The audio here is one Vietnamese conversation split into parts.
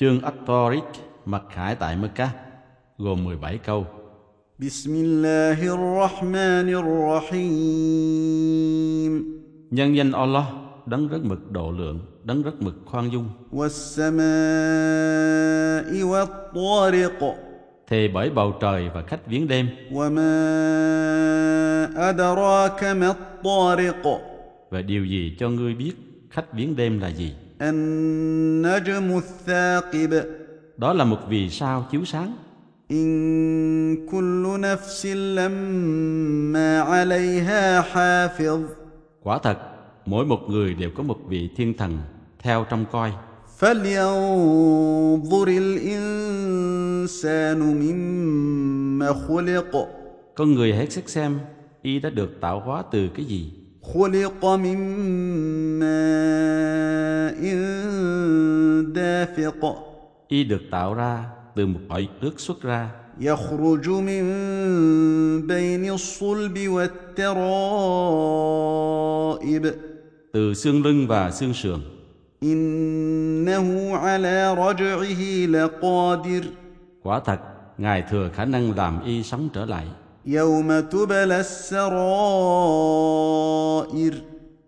Chương At-Tariq mặc khải tại Mecca gồm 17 câu. Bismillahirrahmanirrahim. Nhân danh Allah, đấng rất mực độ lượng, đấng rất mực khoan dung. Thì bởi bầu trời và khách viếng đêm. Và điều gì cho ngươi biết khách viếng đêm là gì? النجم الثاقب Đó là một vì sao chiếu sáng. إن كل نفس لما عليها حافظ Quả thật, mỗi một người đều có một vị thiên thần theo trong coi. فلينظر الإنسان مما خلق Con người hãy xét xem y đã được tạo hóa từ cái gì? خلق من ماء دافق Y được tạo ra từ một loại nước xuất ra يخرج من بين الصلب والترائب từ xương lưng và xương sườn. إنه على رجعه لقادر Quả thật, Ngài thừa khả năng làm y sống trở lại. يوم تبلى السرائر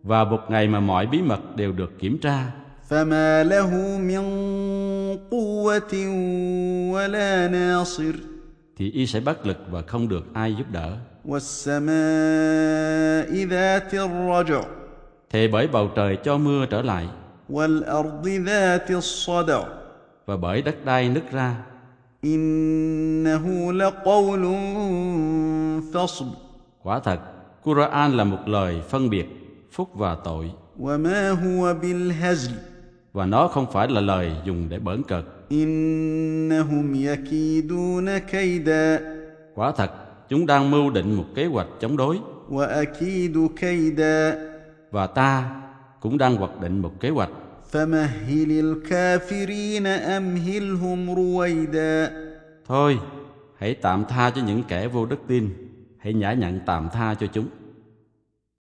Và một ngày mà mọi bí mật đều được kiểm tra, فما له من قوة ولا ناصر thì y sẽ bất lực và không được ai giúp đỡ. والسماء ذات الرجع Thề bởi bầu trời cho mưa trở lại, والأرض ذات الصدع và bởi đất đai nứt ra, إنه لقول فصل Quả thật, Quran là một lời phân biệt phúc và tội, وما هو بالهزل và nó không phải là lời dùng để bỡn cợt. إنهم يكيدون كيدا Quả thật, chúng đang mưu định một kế hoạch chống đối, وأكيد كيدا và ta cũng đang hoạch định một kế hoạch. فمهل الكافرين أمهلهم رويدا Thôi, hãy tạm tha cho những kẻ vô đức tin, hãy nhã nhặn tạm tha cho chúng.